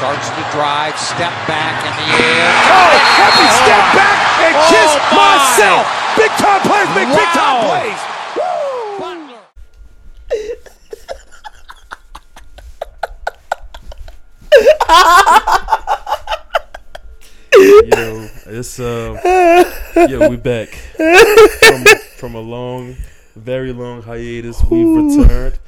Starts to drive, step back in the air. Oh, happy step back and Oh, kiss my. myself. Big time plays make big time plays. Butler. Yo, it's uh, yo, we back from, from a long, very long hiatus. We've returned.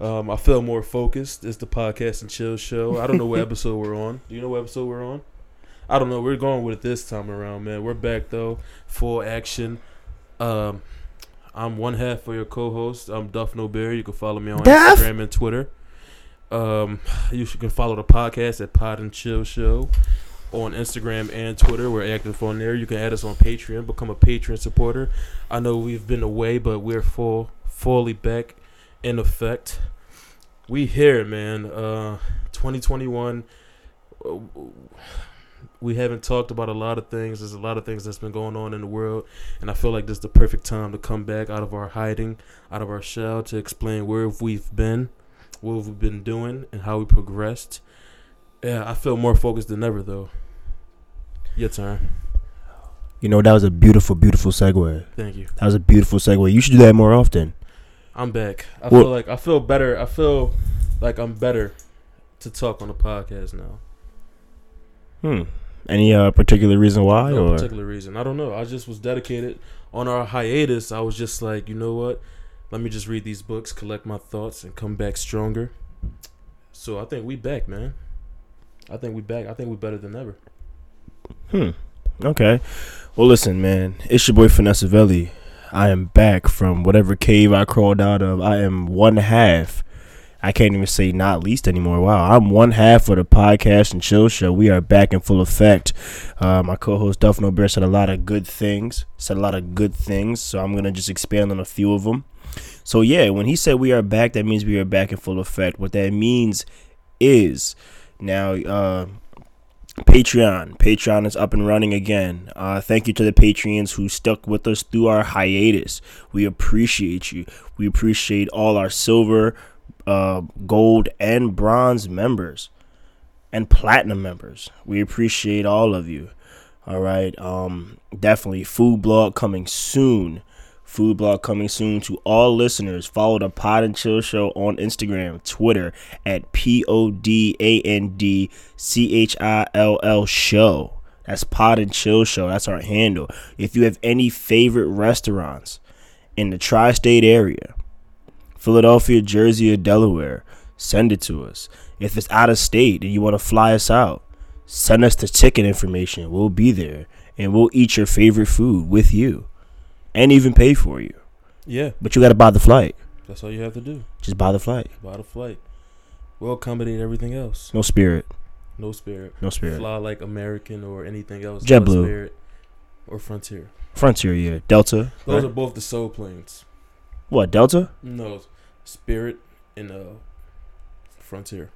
Um, I feel more focused. It's the podcast and chill show. I don't know what episode we're on. Do you know what episode we're on? I don't know. We're going with it this time around, man. We're back though, full action. Um, I'm one half of your co-host. I'm Duff No Berry. You can follow me on Duff? Instagram and Twitter. Um, you can follow the podcast at Pod and Chill Show on Instagram and Twitter. We're active on there. You can add us on Patreon, become a Patreon supporter. I know we've been away, but we're full, fully back in effect. We here, man. Uh, 2021. uh, We haven't talked about a lot of things. There's a lot of things that's been going on in the world, and I feel like this is the perfect time to come back out of our hiding, out of our shell, to explain where we've been, what we've been doing, and how we progressed. Yeah, I feel more focused than ever, though. Your turn. You know, that was a beautiful, beautiful segue. Thank you. That was a beautiful segue. You should do that more often. I'm back. I Well- feel like I feel better. I feel like I'm better to talk on the podcast now. Hmm. Any uh, particular reason why, No or particular reason. I don't know. I just was dedicated on our hiatus. I was just like, you know what? Let me just read these books, collect my thoughts, and come back stronger. So I think we back, man. I think we back. I think we better than ever. Hmm. Okay. Well, listen, man. It's your boy Finesse Velli. I am back from whatever cave I crawled out of. I am one half. I can't even say not least anymore. Wow, I'm one half of the podcast and chill show. We are back in full effect. Uh, my co-host Duff Bear said a lot of good things. Said a lot of good things. So I'm gonna just expand on a few of them. So yeah, when he said we are back, that means we are back in full effect. What that means is now uh, Patreon. Patreon is up and running again. Uh, thank you to the Patreons who stuck with us through our hiatus. We appreciate you. We appreciate all our silver, uh, gold, and bronze members and platinum members. We appreciate all of you. All right. Um, definitely food blog coming soon. Food blog coming soon to all listeners. Follow the Pod and Chill Show on Instagram, Twitter at P O D A N D C H I L L Show. That's Pod and Chill Show. That's our handle. If you have any favorite restaurants in the tri state area, Philadelphia, Jersey, or Delaware, send it to us. If it's out of state and you want to fly us out, send us the ticket information. We'll be there and we'll eat your favorite food with you and even pay for you. Yeah, But you got to buy the flight. that's all you have to do. Just buy the flight. Buy the flight. We'll accommodate everything else. No spirit. No spirit. No spirit. Fly like American or anything else. JetBlue. Spirit or Frontier. Frontier, yeah. Delta. Those right? are both the soul planes. What, Delta? No, Spirit and uh, Frontier.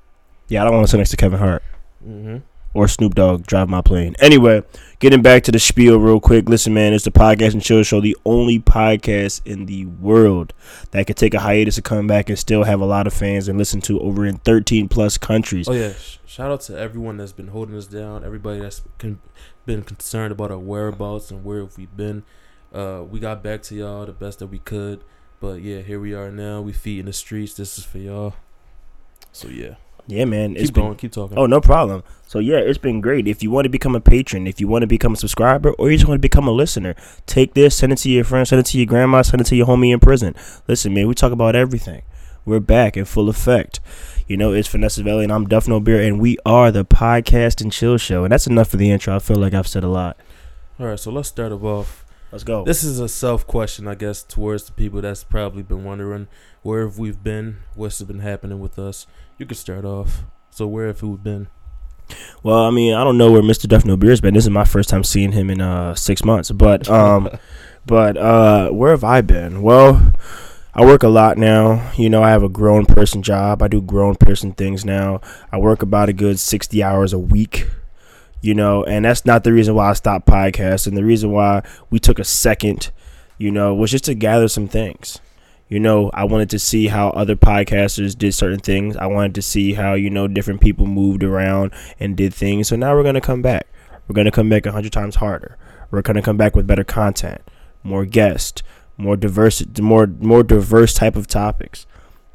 Yeah, I don't want to sit next to Kevin Hart Mm-hmm. Or Snoop Dogg drive my plane. Anyway, getting back to the spiel real quick. Listen, man, it's the Podcast and Chill Show, the only podcast in the world that could take a hiatus and come back and still have a lot of fans and listen to over in 13 plus countries. Oh yeah, shout out to everyone that's been holding us down. Everybody that's been concerned about our whereabouts and where we've we been. Uh, we got back to y'all the best that we could, but yeah, here we are now. We feet in the streets. This is for y'all. So yeah, Yeah, man. It's keep been, keep talking. Oh, no problem. So yeah, it's been great. If you want to become a patron, if you want to become a subscriber, or you just want to become a listener, take this, send it to your friend, send it to your grandma, send it to your homie in prison. Listen, man, we talk about everything. We're back in full effect. You know, it's Vanessa Valley and I'm Duff No Beer, and we are the podcast and chill show. And that's enough for the intro. I feel like I've said a lot. All right, so let's start it off. Let's go. This is a self question, I guess, towards the people that's probably been wondering where have we been, what's been happening with us. You can start off. So where have we been? Well, I mean, I don't know where Mr. Duff No Beer's been. This is my first time seeing him in uh six months. But um, but uh, where have I been? Well, I work a lot now. You know, I have a grown person job. I do grown person things now. I work about a good sixty hours a week. You know, and that's not the reason why I stopped podcasting. The reason why we took a second, you know, was just to gather some things. You know, I wanted to see how other podcasters did certain things. I wanted to see how, you know, different people moved around and did things. So now we're going to come back. We're going to come back a 100 times harder. We're going to come back with better content, more guests, more diverse more more diverse type of topics.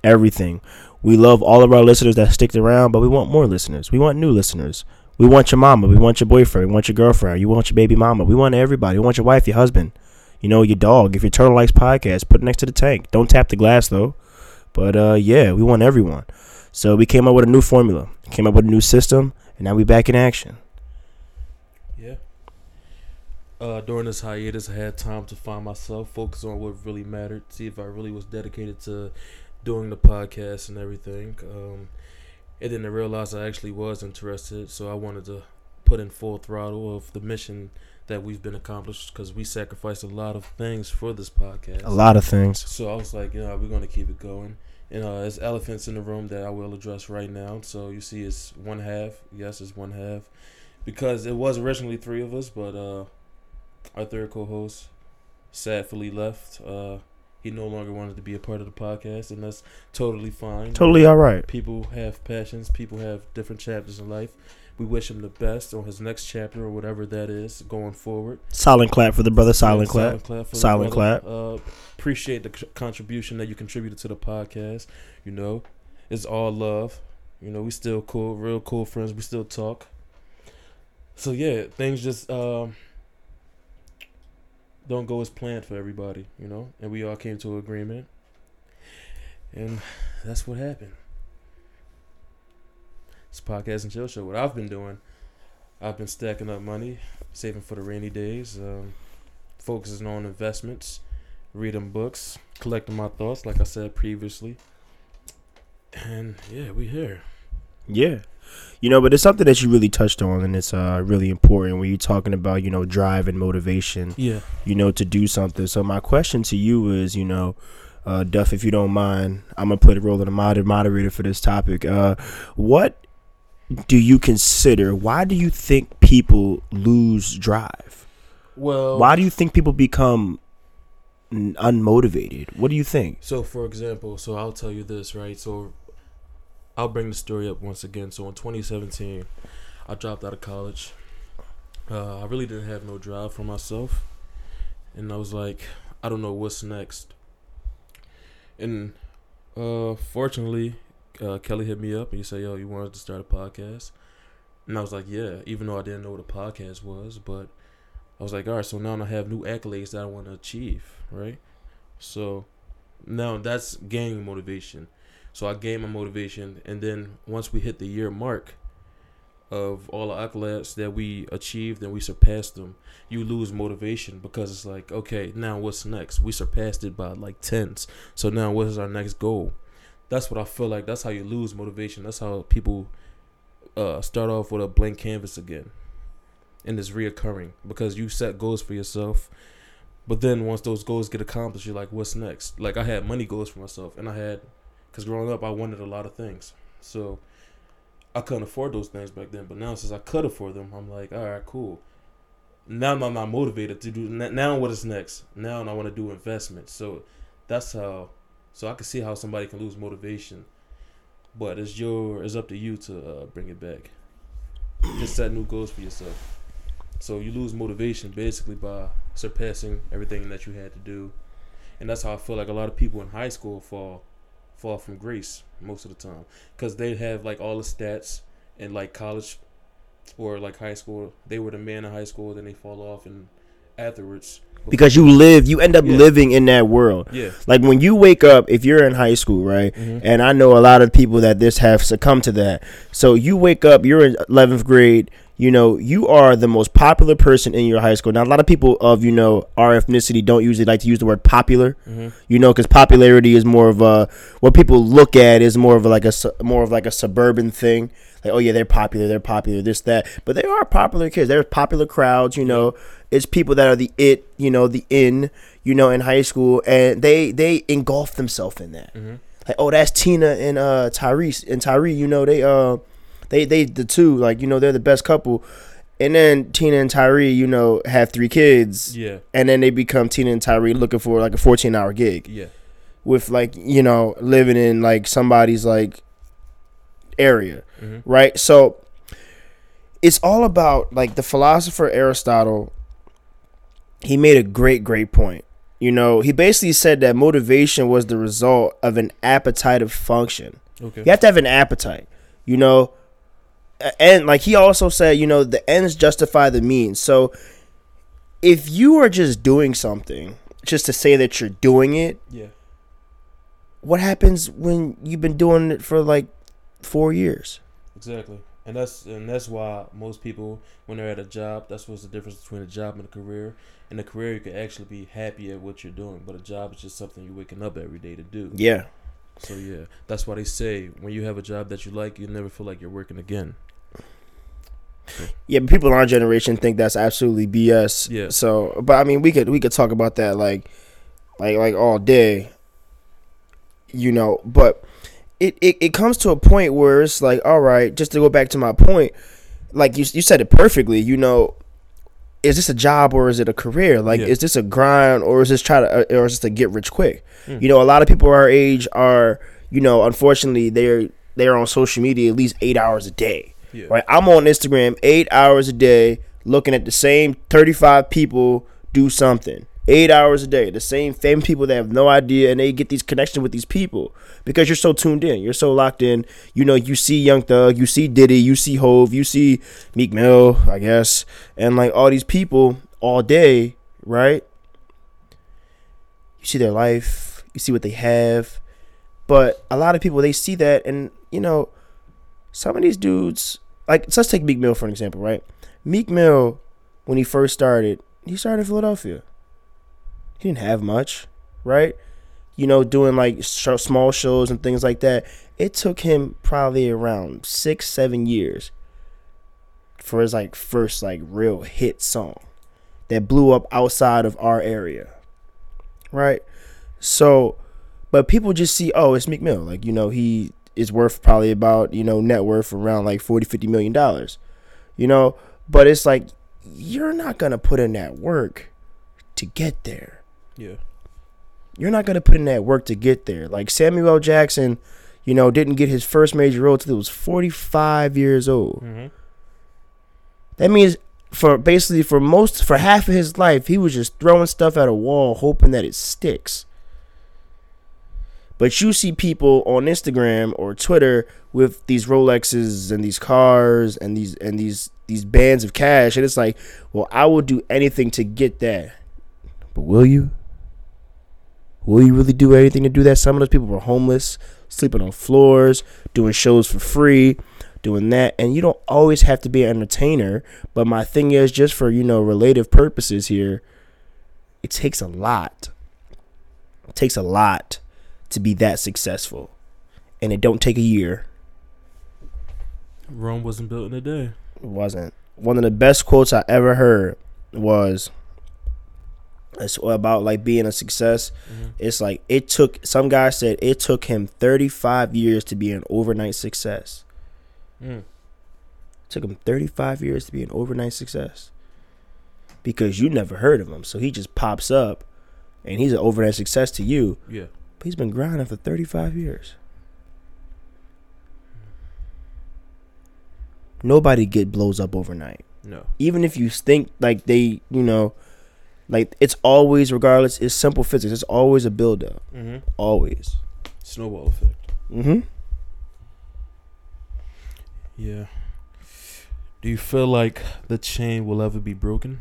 Everything. We love all of our listeners that sticked around, but we want more listeners. We want new listeners. We want your mama. We want your boyfriend. We want your girlfriend. You want your baby mama. We want everybody. We want your wife, your husband you know, your dog. If your turtle likes podcasts, put it next to the tank. Don't tap the glass though. But uh, yeah, we want everyone. So we came up with a new formula, came up with a new system, and now we back in action. Yeah. Uh, during this hiatus, I had time to find myself, focus on what really mattered, see if I really was dedicated to doing the podcast and everything. Um, and then I realized I actually was interested, so I wanted to put in full throttle of the mission that we've been accomplished because we sacrificed a lot of things for this podcast. A lot of things. So I was like, you know, we're going to keep it going. And uh, there's elephants in the room that I will address right now. So you see, it's one half. Yes, it's one half. Because it was originally three of us, but uh, our third co host sadly left. Uh, he no longer wanted to be a part of the podcast, and that's totally fine. Totally all right. People have passions, people have different chapters in life. We wish him the best on his next chapter or whatever that is going forward. Silent clap for the brother. Silent clap. Silent clap. Silent clap. Uh, appreciate the c- contribution that you contributed to the podcast. You know, it's all love. You know, we still cool, real cool friends. We still talk. So yeah, things just um, don't go as planned for everybody. You know, and we all came to an agreement, and that's what happened. It's podcast and chill show. What I've been doing, I've been stacking up money, saving for the rainy days, um, focusing on investments, reading books, collecting my thoughts, like I said previously. And yeah, we here. Yeah. You know, but it's something that you really touched on, and it's uh, really important when you're talking about, you know, drive and motivation, Yeah. you know, to do something. So, my question to you is, you know, uh, Duff, if you don't mind, I'm going to play the role of the moder- moderator for this topic. Uh, what do you consider, why do you think people lose drive? Well, Why do you think people become unmotivated? What do you think? So, for example, so I'll tell you this, right? So, I'll bring the story up once again. So, in 2017, I dropped out of college. Uh, I really didn't have no drive for myself, and I was like, I don't know what's next. And uh, fortunately, uh, Kelly hit me up and he said, "Yo, you wanted to start a podcast?" And I was like, "Yeah," even though I didn't know what a podcast was, but I was like, "All right, so now I have new accolades that I want to achieve, right?" So now that's gaining motivation. So I gained my motivation, and then once we hit the year mark of all the accolades that we achieved and we surpassed them, you lose motivation because it's like, okay, now what's next? We surpassed it by like tens. So now what is our next goal? That's what I feel like. That's how you lose motivation. That's how people uh, start off with a blank canvas again, and it's reoccurring because you set goals for yourself. But then once those goals get accomplished, you're like, what's next? Like I had money goals for myself, and I had, because growing up, I wanted a lot of things. So I couldn't afford those things back then. But now since I could afford them, I'm like, all right, cool. Now I'm not motivated to do. Now what is next? Now I want to do investments. So that's how. So I can see how somebody can lose motivation, but it's your. It's up to you to uh, bring it back. Just set new goals for yourself. So you lose motivation basically by surpassing everything that you had to do, and that's how I feel like a lot of people in high school fall fall from grace most of the time because they have like all the stats in like college or like high school. They were the man in high school, then they fall off, and afterwards Because you live, you end up Yeah. living in that world. yeah, Like when you wake up, if you're in high school, right? Mhm. And I know a lot of people that this have succumbed to that. So you wake up, you're in 11th grade, you know, you are the most popular person in your high school. Now, a lot of people of, you know, our ethnicity don't usually like to use the word popular, Mhm. you know, because popularity is more of a, what people look at is more of like a, more of like a suburban thing. Like, oh yeah, they're popular, they're popular, this, that. But they are popular kids. They're popular crowds, you know. It's people that are the it, you know, the in, you know, in high school, and they they engulf themselves in that. Mhm. Like, oh, that's Tina and uh Tyrese and Tyree. You know, they uh they they the two like you know they're the best couple. And then Tina and Tyree, you know, have three kids, yeah, and then they become Tina and Tyree looking for like a fourteen hour gig. yeah. with like you know living in like somebody's like area, Mhm. right? So it's all about like the philosopher Aristotle. He made a great, great point. You know, he basically said that motivation was the result of an appetitive function. Okay. You have to have an appetite, you know. And like he also said, you know, the ends justify the means. So if you are just doing something just to say that you're doing it, Yeah. what happens when you've been doing it for like four years? Exactly. And that's and that's why most people when they're at a job, that's what's the difference between a job and a career. In a career you can actually be happy at what you're doing, but a job is just something you're waking up every day to do. Yeah. So yeah, that's why they say when you have a job that you like, you never feel like you're working again. Yeah, but people in our generation think that's absolutely BS. Yeah. So, but I mean, we could we could talk about that like, like like all day. You know, but it, it it comes to a point where it's like, all right, just to go back to my point, like you you said it perfectly. You know, is this a job or is it a career? Like, Yeah. is this a grind or is this try to uh, or is this to get rich quick? Mm. You know, a lot of people our age are, you know, unfortunately they're they're on social media at least eight hours a day. Yeah. Right, I'm on Instagram eight hours a day, looking at the same 35 people do something. Eight hours a day, the same famous people that have no idea, and they get these connections with these people because you're so tuned in, you're so locked in. You know, you see Young Thug, you see Diddy, you see Hov, you see Meek Mill, I guess, and like all these people all day, right? You see their life, you see what they have, but a lot of people they see that, and you know, some of these dudes, like so let's take Meek Mill for an example, right? Meek Mill, when he first started, he started in Philadelphia. He didn't have much, right? You know, doing like small shows and things like that. It took him probably around six, seven years for his like first like real hit song that blew up outside of our area, right? So, but people just see, oh, it's Meek Mill. Like, you know, he is worth probably about, you know, net worth around like 40, 50 million dollars. You know, but it's like you're not going to put in that work to get there. Yeah. You're not going to put in that work to get there. Like Samuel Jackson, you know, didn't get his first major role till he was 45 years old. Mm-hmm. That means for basically for most for half of his life, he was just throwing stuff at a wall hoping that it sticks. But you see people on Instagram or Twitter with these Rolexes and these cars and these and these these bands of cash, and it's like, well, I will do anything to get that. But will you? Will you really do anything to do that? Some of those people were homeless, sleeping on floors, doing shows for free, doing that. And you don't always have to be an entertainer. But my thing is, just for, you know, relative purposes here, it takes a lot. It takes a lot to be that successful. And it don't take a year. Rome wasn't built in a day. It wasn't. One of the best quotes I ever heard was it's about like being a success. Mhm. It's like it took some guy said it took him 35 years to be an overnight success. Mm. took him 35 years to be an overnight success. Because you never heard of him. So he just pops up and he's an overnight success to you, Yeah. But he's been grinding for 35 years. Nobody get blows up overnight. No. even if you think like they, you know, like it's always regardless, it's simple physics. It's always a build up. Mm-hmm. Always. Snowball effect. Mm-hmm. Yeah. Do you feel like the chain will ever be broken?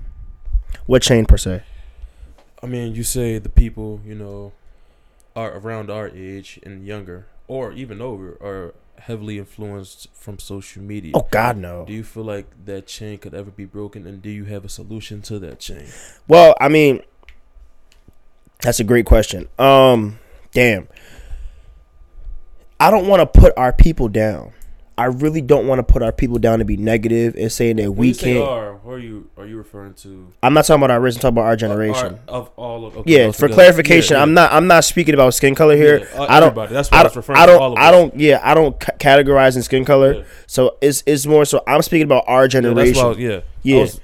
What chain per se? I mean, you say the people, you know, are around our age and younger, or even over, are heavily influenced from social media. Oh God, no. Do you feel like that chain could ever be broken, and do you have a solution to that chain? Well, I mean, that's a great question. Um, damn. I don't want to put our people down. I really don't want to put our people down to be negative and saying that When we can't. are, who are you are you referring to? I'm not talking about our race. I'm talking about our generation. Our- of all of okay, yeah, for clarification, Yeah, I'm not. I'm not speaking about skin color here. Yeah, uh, I don't. everybody. That's what I I was don't. referring I to, don't. all of I us. don't. Yeah, I don't ca- categorize in skin color. So it's it's more so. I'm speaking about our generation. I was- yeah, Yeah. I was.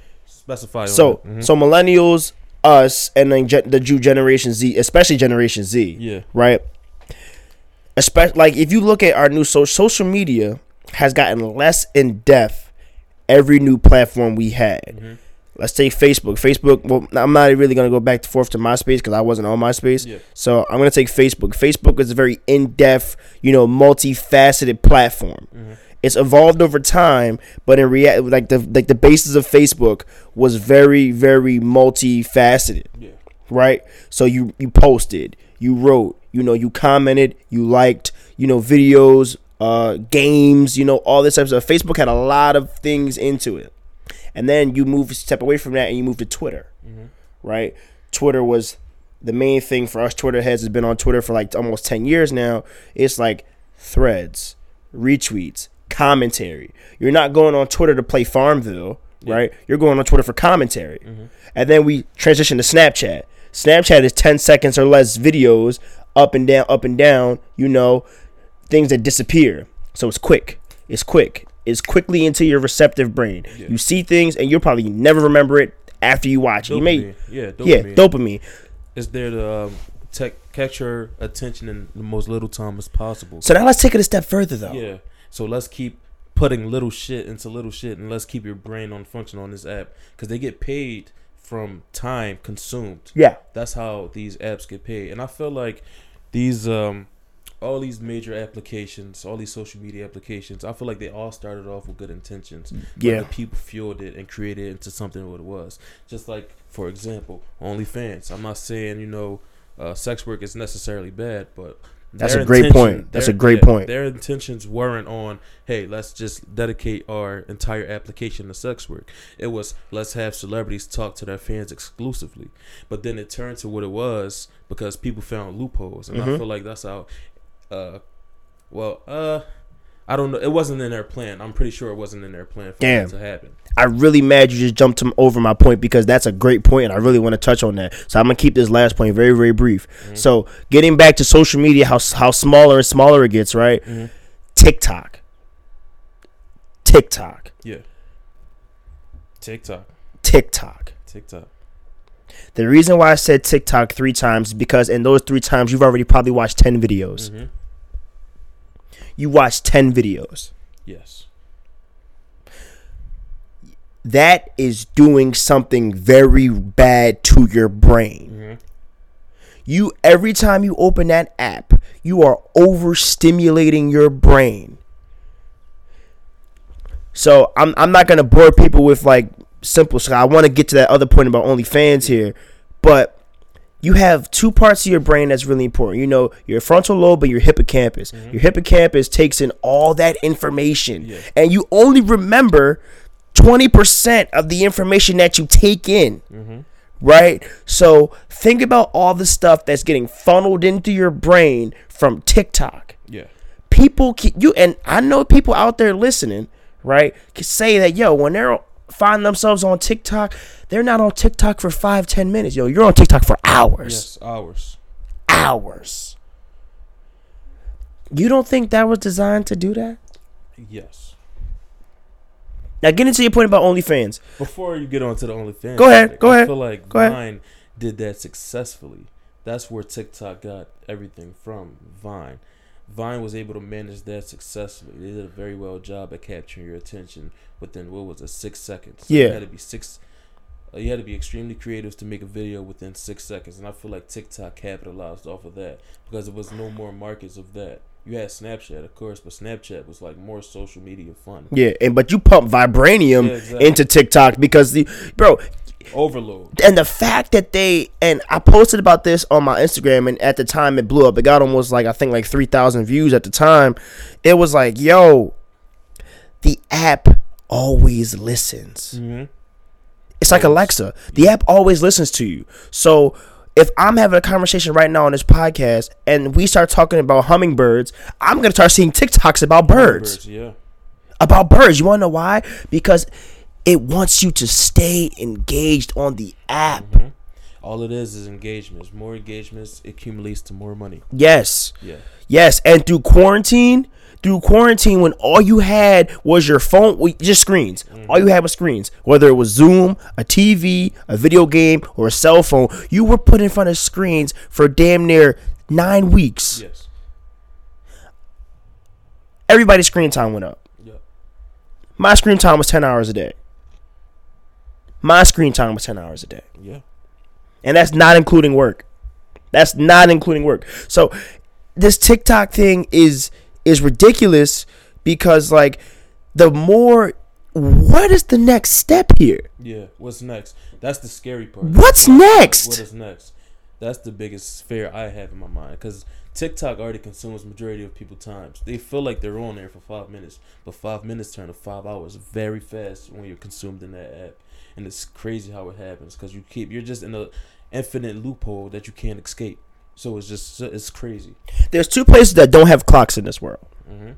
So. Mhm. so millennials us and then gen- the Jew Generation Z, especially Generation Z. Yeah. Right. Especially like if you look at our new so- social media has gotten less in depth every new platform we had. Mm-hmm. Let's take Facebook. Facebook. Well, I'm not really gonna go back and forth to MySpace because I wasn't on MySpace. Yeah. So I'm gonna take Facebook. Facebook is a very in-depth, you know, multifaceted platform. Mm-hmm. It's evolved over time, but in reality, like the like the basis of Facebook was very, very multifaceted Yeah. right? So you you posted, you wrote, you know, you commented, you liked, you know, videos, uh, games, you know, all this type of stuff. Facebook had a lot of things into it, and then you move step away from that and you move to Twitter, right? Twitter was the main thing for us. Twitter heads has been on Twitter for like almost ten years now. It's like threads, retweets, commentary. You're not going on Twitter to play Farmville, right? You're going on Twitter for commentary. And then we transition to Snapchat. Snapchat is 10 seconds or less videos up and down, up and down, you know, things that disappear. So it's quick. It's quick. It's quickly into your receptive brain. You see things and you'll probably never remember it after you watch it. You may, Dopamine. Yeah, yeah, dopamine. It's there to um, tech, catch your attention in the most little time as possible. So now let's take it a step further though. Yeah. So let's keep putting little shit into little shit, and let's keep your brain on function on this app because they get paid from time consumed. Yeah. That's how these apps get paid, and I feel like these um all these major applications, all these social media applications, I feel like they all started off with good intentions. Yeah. the people fueled it and created it into something what it was. Just like, for example, OnlyFans. I'm not saying you know, uh, sex work is necessarily bad, but That's a great point. That's their- a great yeah, point. Their intentions weren't on, hey, let's just dedicate our entire application to sex work. It was let's have celebrities talk to their fans exclusively. But then it turned to what it was because people found loopholes, and I Mhm. feel like that's how. Uh, well, uh, I don't know. It wasn't in their plan. I'm pretty sure it wasn't in their plan for Damn. that to happen. I'm really mad you just jumped over my point because that's a great point and I really want to touch on that. So I'm gonna keep this last point very very brief. So getting back to social media, how how smaller and smaller it gets, right? Mhm. TikTok, TikTok, Yeah. TikTok, TikTok. TikTok. The reason why I said TikTok three times is because in those three times you've already probably watched ten videos. hmm You watched ten videos. Yes. That is doing something very bad to your brain. hmm You every time you open that app, you are overstimulating your brain. So I'm I'm not gonna bore people with like simple stuff. I want to get to that other point about OnlyFans here, but you have two parts of your brain that's really important. You know, your frontal lobe and your hippocampus. Mm-hmm. Your hippocampus takes in all that information, Yeah. and you only remember twenty percent of the information that you take in mm-hmm. right? So think about all the stuff that's getting funneled into your brain from TikTok. Yeah. People, you and I know people out there listening, right? Can say that yo, when they're find themselves on TikTok, they're not on TikTok for five, ten minutes. Yo, you're on TikTok for hours, Yes. Hours. hours. You don't think that was designed to do that? Yes. Now, get into your point about OnlyFans. Before you get on to the OnlyFans, Go ahead, topic, go I ahead, I feel like go ahead. Vine did that successfully. That's where TikTok got everything from. Vine. Vine was able to manage that successfully. They did a very well job at capturing your attention within what was a six seconds. Yeah. you had to be six. Uh, you had to be extremely creative to make a video within six seconds, and I feel like TikTok capitalized off of that because there was no more markets of that. You had Snapchat, of course, but Snapchat was like more social media fun. Yeah, and but you pump vibranium Yeah, exactly. into TikTok because the bro, Overload. and the fact that they and I posted about this on my Instagram and at the time it blew up. It got almost like I think like three thousand views at the time. It was like, yo, the app always listens. Mm-hmm. It's like Alexa. The app always listens to you. So if I'm having a conversation right now on this podcast and we start talking about hummingbirds, I'm gonna start seeing TikToks about birds Yeah. about birds. You want to know why? Because it wants you to stay engaged on the app. Mm-hmm. All it is is engagements. More engagements accumulates to more money. Yes. Yeah. Yes, and through quarantine, through quarantine, when all you had was your phone, just screens. Mm-hmm. All you had was screens. Whether it was Zoom, a TV, a video game, or a cell phone, you were put in front of screens for damn near nine weeks. Yes. Everybody's screen time went up. Yep. My screen time was ten hours a day. My screen time was ten hours a day. Yeah. and that's not including work. That's not including work. So this TikTok thing is is ridiculous because like the more what is the next step here? Yeah. What's next? That's the scary part. What's next? What is next? That's the biggest fear I have in my mind because TikTok already consumes majority of people's times. They feel like they're on there for five minutes, but five minutes turn to five hours very fast when you're consumed in that app, and it's crazy how it happens because you keep you're just in a infinite loophole that you can't escape. So it's just it's crazy. There's two places that don't have clocks in this world. hmm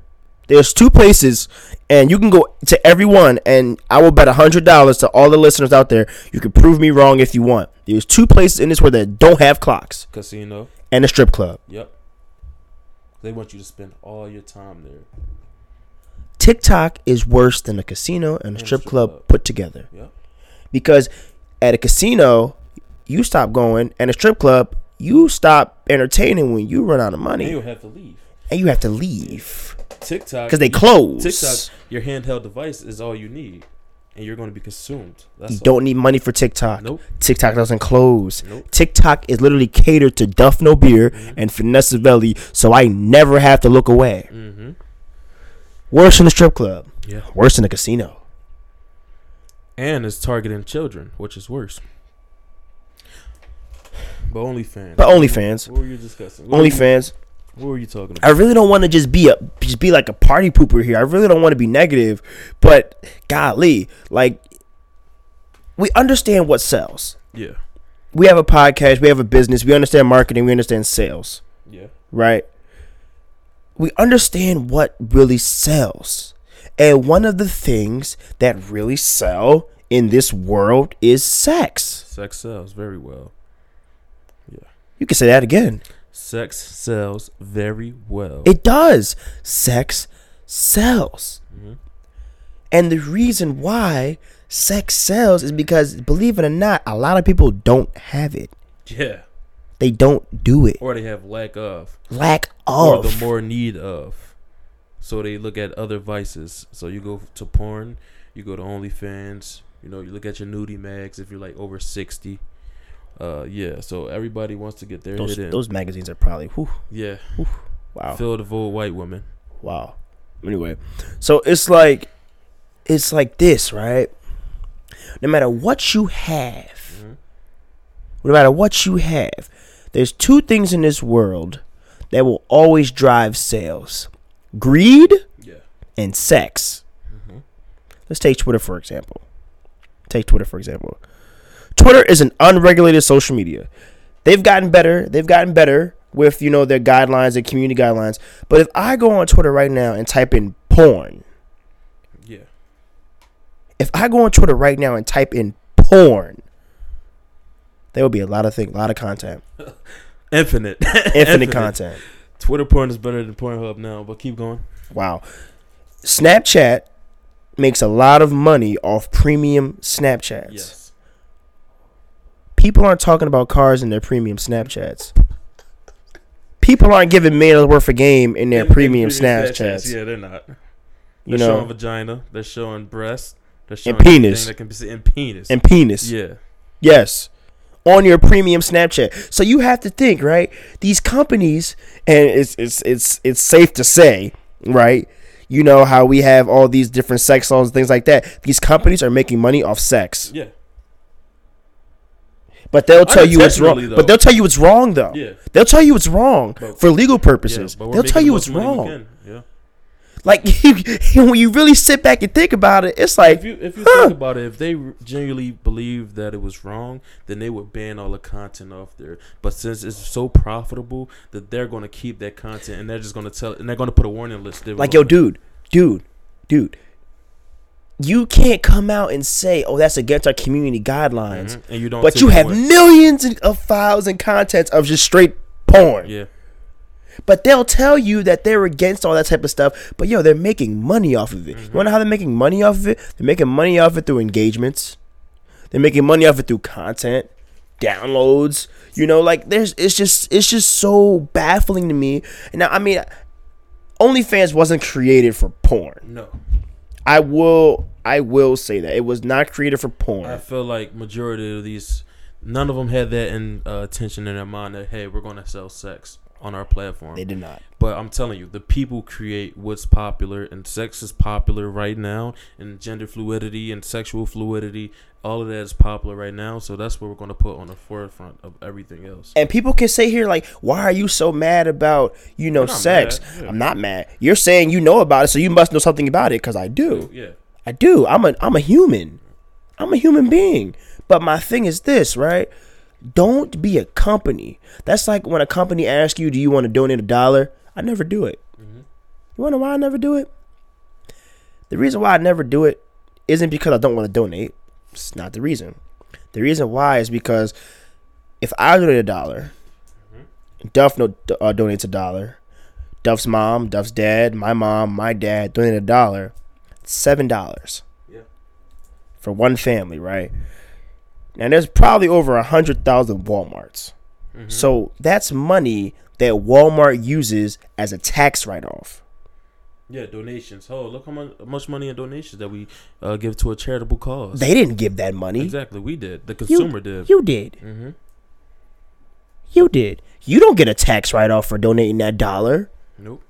There's two places, and you can go to every one, and I will bet a hundred dollars to all the listeners out there. You can prove me wrong if you want. There's two places in this world that don't have clocks, Casino. and a strip club. Yep. They want you to spend all your time there. TikTok is worse than a casino and a And strip strip club club. put together. Yep. Because at a casino, you stop going, and a strip club, you stop entertaining when you run out of money. And you'll have to leave. and you have to leave TikTok because they close. TikTok, your handheld device is all you need, and you're going to be consumed. That's You all. don't need money for TikTok. Nope. TikTok doesn't close. Nope. TikTok is literally catered to Duff No Beer Mm-hmm. and Vanessa Velli, so I never have to look away. Mm-hmm. Worse than the strip club. Yeah. Worse than the casino. And it's targeting children, which is worse. But OnlyFans. But OnlyFans. What were you discussing? What OnlyFans. What were you talking about? I really don't want to just be a just be like a party pooper here. I really don't want to be negative, but golly, like we understand what sells. Yeah. We have a podcast, we have a business, we understand marketing, we understand sales, Yeah. right? We understand what really sells. And one of the things that really sell in this world is sex. Sex sells very well. You can say that again. Sex sells very well. It does. Sex sells. Mhm. And the reason why sex sells is because, believe it or not, a lot of people don't have it. yeah. They don't do it. Or they have lack of. Lack of. Or the more need of. So they look at other vices. So you go to porn, you go to OnlyFans, you know, you look at your nudie mags if you're like over 60. Uh, yeah, so everybody wants to get their those, hit in. those magazines are probably, whew, yeah, wow. fill the vote white women. Wow. Anyway, so it's like, it's like this, right? No matter what you have, Mhm. no matter what you have, there's two things in this world that will always drive sales greed Yeah. and sex. Let's take Twitter for example. Take Twitter for example. Twitter is an unregulated social media. They've gotten better. They've gotten better with you know their guidelines and community guidelines. But if I go on Twitter right now and type in porn, Yeah. if I go on Twitter right now and type in porn, there will be a lot of things, a lot of content, Infinite. infinite content. Twitter porn is better than Pornhub now, but keep going. Wow. Snapchat makes a lot of money off premium Snapchats. Yes. People aren't talking about cars in their premium Snapchats. People aren't giving millions worth of game in their In- in premium Snapchats. Yeah, they're not. They're You showing know, vagina. They're showing breasts. They're showing And penis. That can be seen, and penis. and penis. yeah. Yes. On your premium Snapchat. So you have to think, right? These companies, and it's it's it's it's safe to say, right? You know how we have all these different sex laws and things like that. These companies are making money off sex. Yeah. But they'll tell you it's wrong. Though. But they'll tell you it's wrong though. Yeah. They'll tell you it's wrong But- for legal purposes. we're they'll tell you it's wrong. Yeah. Like when you really sit back and think about it, it's like If you if you Huh. think about it, if they genuinely believe that it was wrong, then they would ban all the content off there. But since it's so profitable that they're going to keep that content and they're just going to tell and they're going to put a warning list. Like yo, dude, dude, dude. You can't come out and say, "Oh, that's against our community guidelines," Mhm. And you don't. but you have away. millions of files and contents of just straight porn. Yeah. But they'll tell you that they're against all that type of stuff. But yo, they're making money off of it. Mm-hmm. You wanna know how they're making money off of it? They're making money off it through engagements. They're making money off it through content, downloads. You know, like there's it's just it's just so baffling to me. And now I mean OnlyFans wasn't created for porn. No. I will I will say that. It was not created for porn. I feel like majority of these, none of them had that in uh, intention in their mind that hey, we're gonna sell sex on our platform. they did not. But I'm telling you, the people create what's popular, and sex is popular right now, and gender fluidity and sexual fluidity, all of that is popular right now. So that's what we're going to put on the forefront of everything else. And people can say here like, why are you so mad about you know sex? yeah. I'm not mad. You're saying you know about it, so you must know something about it. Cause I do. Yeah, I do. I'm a I'm a human. I'm a human being. But my thing is this, right? Don't be a company. That's like when a company asks you, "Do you want to donate a dollar?" I never do it. You want to know why I never do it? The reason why I never do it isn't because I don't want to donate. It's not the reason. The reason why is because if I donate a dollar, Duff no, uh, donates a dollar. Duff's mom, Duff's dad, my mom, my dad donate a dollar. Seven dollars yeah, for one family, right? Now there's probably over a hundred thousand WalMarts. So that's money that Walmart uses as a tax write-off. yeah. Donations. Oh, look how much, money in donations that we uh, give to a charitable cause. They didn't give that money. exactly, we did. The You- consumer did. You did. hmm You did. You don't get a tax write-off for donating that dollar. Nope.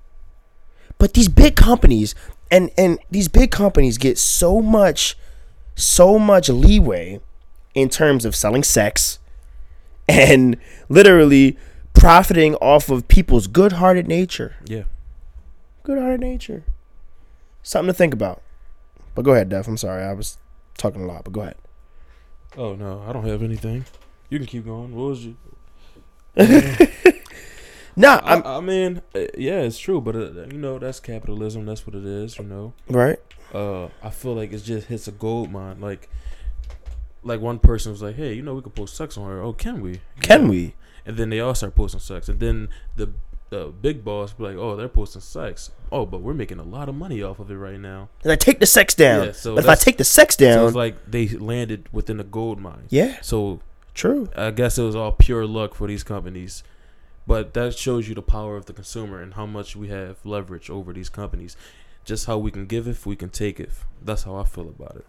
But these big companies and and these big companies get so much so much leeway in terms of selling sex and literally profiting off of people's good-hearted nature. Yeah. Good-hearted nature. Something to think about. But go ahead, Def. I'm sorry. I was talking a lot, but go ahead. Oh no, I don't have anything. You can keep going. What was you? Nah, I, I'm I mean, uh, yeah, it's true, but uh, you know that's capitalism. That's what it is. You know. right. uh I feel like it just hits a gold mine. Like like one person was like, Hey, you know we could post sex on her. Oh, can we? Can Yeah. we? And then they all start posting sex. And then the the big boss be like, Oh, they're posting sex. Oh, but we're making a lot of money off of it right now. And I take the sex down. Yeah, so but if I take the sex So down, it's like they landed within a gold mine. yeah, So true. I guess it was all pure luck for these companies. But that shows you the power of the consumer and how much we have leverage over these companies. Just how we can give if we can take it. That's how I feel about it.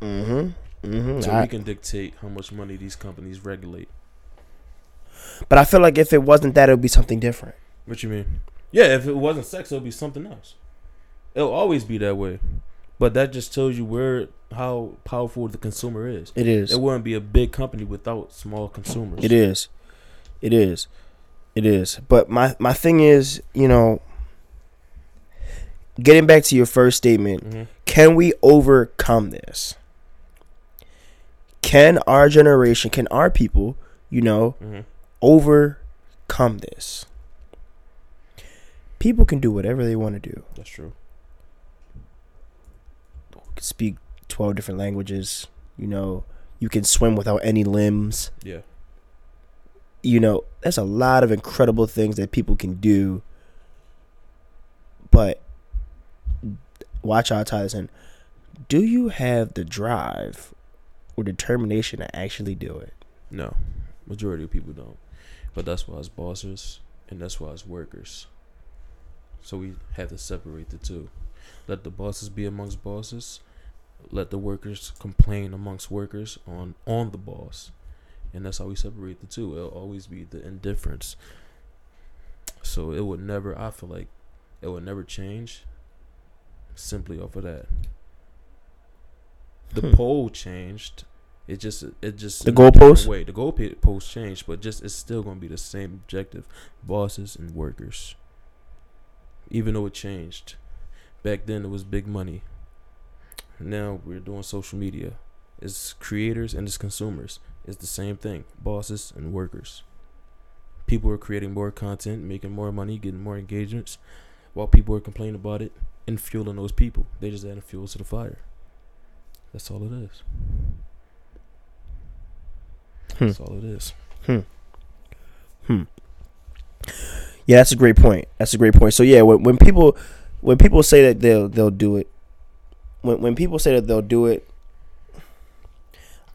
Mm-hmm. Mm-hmm. So we can dictate how much money these companies regulate. but I feel like if it wasn't that, it would be something different. What you mean? Yeah, if it wasn't sex, it would be something else. It'll always be that way. But that just tells you where how powerful the consumer is. It is. It wouldn't be a big company without small consumers. It is. It is. It is. But my my thing is, you know, getting back to your first statement, Mhm. can we overcome this? Can our generation, can our people, you know, Mhm. overcome this? People can do whatever they want to do. That's true. can speak 12 different languages, you know, you can swim without any limbs. Yeah. You know, there's a lot of incredible things that people can do. But watch out, Tyson. Do you have the drive or determination to actually do it? No. Majority of people don't. But that's why it's bosses and that's why it's workers. So we have to separate the two. Let the bosses be amongst bosses. Let the workers complain amongst workers on on the boss. And that's how we separate the two. It'll always be the indifference. So it would never I feel like it would never change simply off of that. The Hmm. poll changed. It just it just The in a different goalpost? way. The goalpost changed, but just it's still gonna be the same objective: bosses and workers. Even though it changed, back then it was big money. Now we're doing social media. It's creators and it's consumers. It's the same thing: bosses and workers. People are creating more content, making more money, getting more engagements, while people are complaining about it and fueling those people. They just adding fuel to the fire. That's all it is. Hmm. That's all it is. Hmm. Hmm. Yeah, that's a great point. That's a great point. So yeah, when when people when people say that they'll they'll do it, when when people say that they'll do it,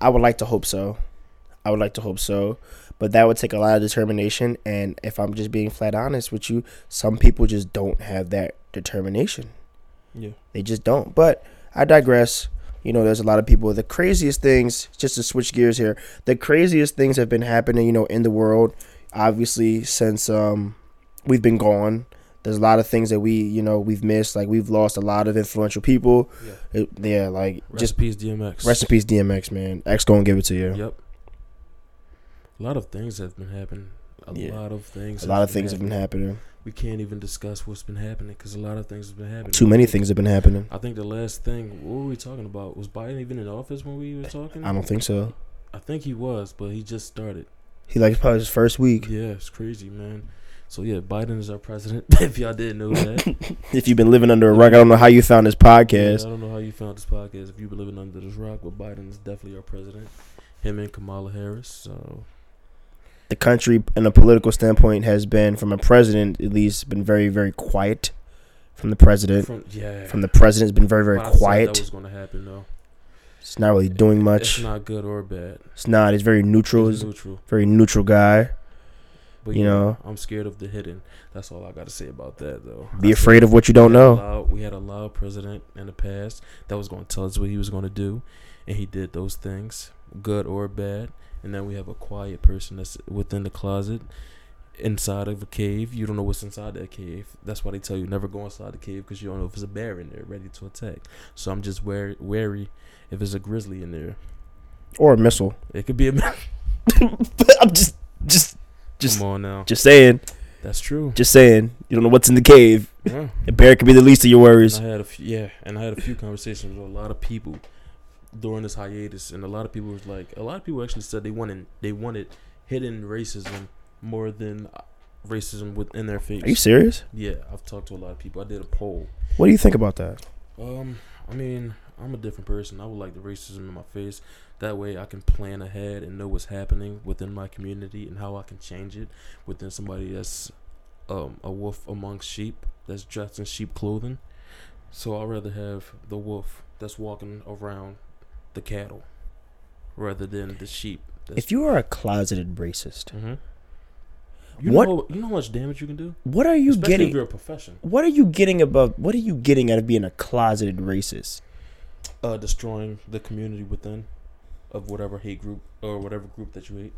I would like to hope so. I would like to hope so, but that would take a lot of determination. And if I'm just being flat honest with you, some people just don't have that determination. Yeah. They just don't. But I digress. You know, there's a lot of people. The craziest things, just to switch gears here, the craziest things have been happening, you know, in the world, obviously, since um we've been gone. There's a lot of things that we, you know, we've missed. Like we've lost a lot of influential people. Yeah. It- yeah, like Rest just peace, DMX. rest in peace, DMX, man. X gonna give it to you. Yep. A lot of things have been happening. A Yeah. lot of things. A lot of things have been happening. We can't even discuss what's been happening because a lot of things have been happening. Too many things have been happening. I think the last thing, what were we talking about? Was Biden even in office when we were talking? I don't think so. I think he was, but he just started. He like probably his first week. Yeah, it's crazy, man. So yeah, Biden is our president. if y'all didn't know that, If you've been living under a rock, I don't know how you found this Yeah, podcast. I don't know how you found this podcast. If you've been living under this rock, but Biden is definitely our president. Him and Kamala Harris. So The country, in a political standpoint, has been, from a president at least, been very, very quiet. From the president, from yeah, from the president, has been very, very quiet. That was going to happen though. It's not really doing much. It's not good or bad. It's not. He's very neutral. It's neutral. very neutral guy. But you yeah, know. I'm scared of the hidden. That's all I got to say about that, though. Be I afraid of what you don't we had a know. loud- we had a loud president in the past that was going to tell us what he was going to do, and he did those things, good or bad. And then we have a quiet person that's within the closet, inside of a cave. You don't know what's inside that cave. That's why they tell you never go inside the cave because you don't know if there's a bear in there ready to attack. So I'm just wary, wary if there's a grizzly in there. Or a missile. It could be a. I'm just, just, just, Come on now. just saying. That's true. Just saying. You don't know what's in the cave. Yeah. A bear could be the least of your worries. And I had a few, yeah, and I had a few conversations with a lot of people during this hiatus, and a lot of people was like, a lot of people actually said they wanted they wanted hidden racism more than uh, racism within their face. Are you serious? Yeah, I've talked to a lot of people. I did a poll. What do you think about that? Um, I mean, I'm a different person. I would like the racism in my face. That way, I can plan ahead and know what's happening within my community and how I can change it within somebody that's um, a wolf amongst sheep that's dressed in sheep clothing. So I'd rather have the wolf that's walking around the cattle rather than the sheep. That's, If you are a closeted racist, hmm you What- know, you know how much damage you can do. what are you Especially if getting? you're a profession. What are you getting about? What are you getting out of being a closeted racist? uh, destroying the community within of whatever hate group or whatever group that you hate.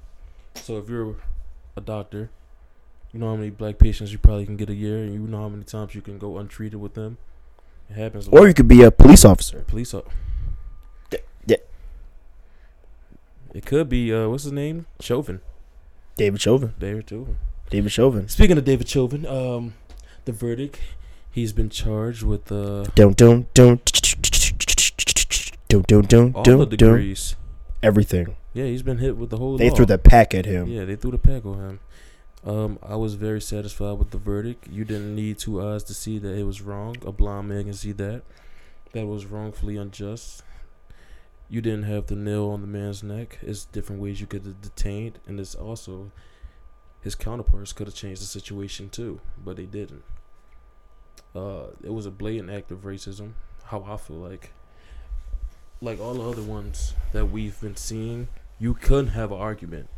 So if you're a doctor, you know how many black patients you probably can get a year, and you know how many times you can go untreated with them. It happens. A Or lot. you could be a police officer. police up. Yeah. It could be uh, what's his name? Chauvin, David Chauvin. David Chauvin. David Chauvin. Speaking of David Chauvin, um, the verdict. He's been charged with uh, Don't don't don't don't don't don't all the don't don't degrees. everything. Yeah, he's been hit with the whole. They law. threw the pack at him. Yeah, they threw the pack on him. Um, I was very satisfied with the verdict. You didn't need two eyes to see that it was wrong. A blind man can see that. That was wrongfully unjust. You didn't have the nail on the man's neck. It's different ways you could have detained, and it's also his counterparts could have changed the situation too, but they didn't. Uh, it was a blatant act of racism. How I feel like, like all the other ones that we've been seeing, you couldn't have an argument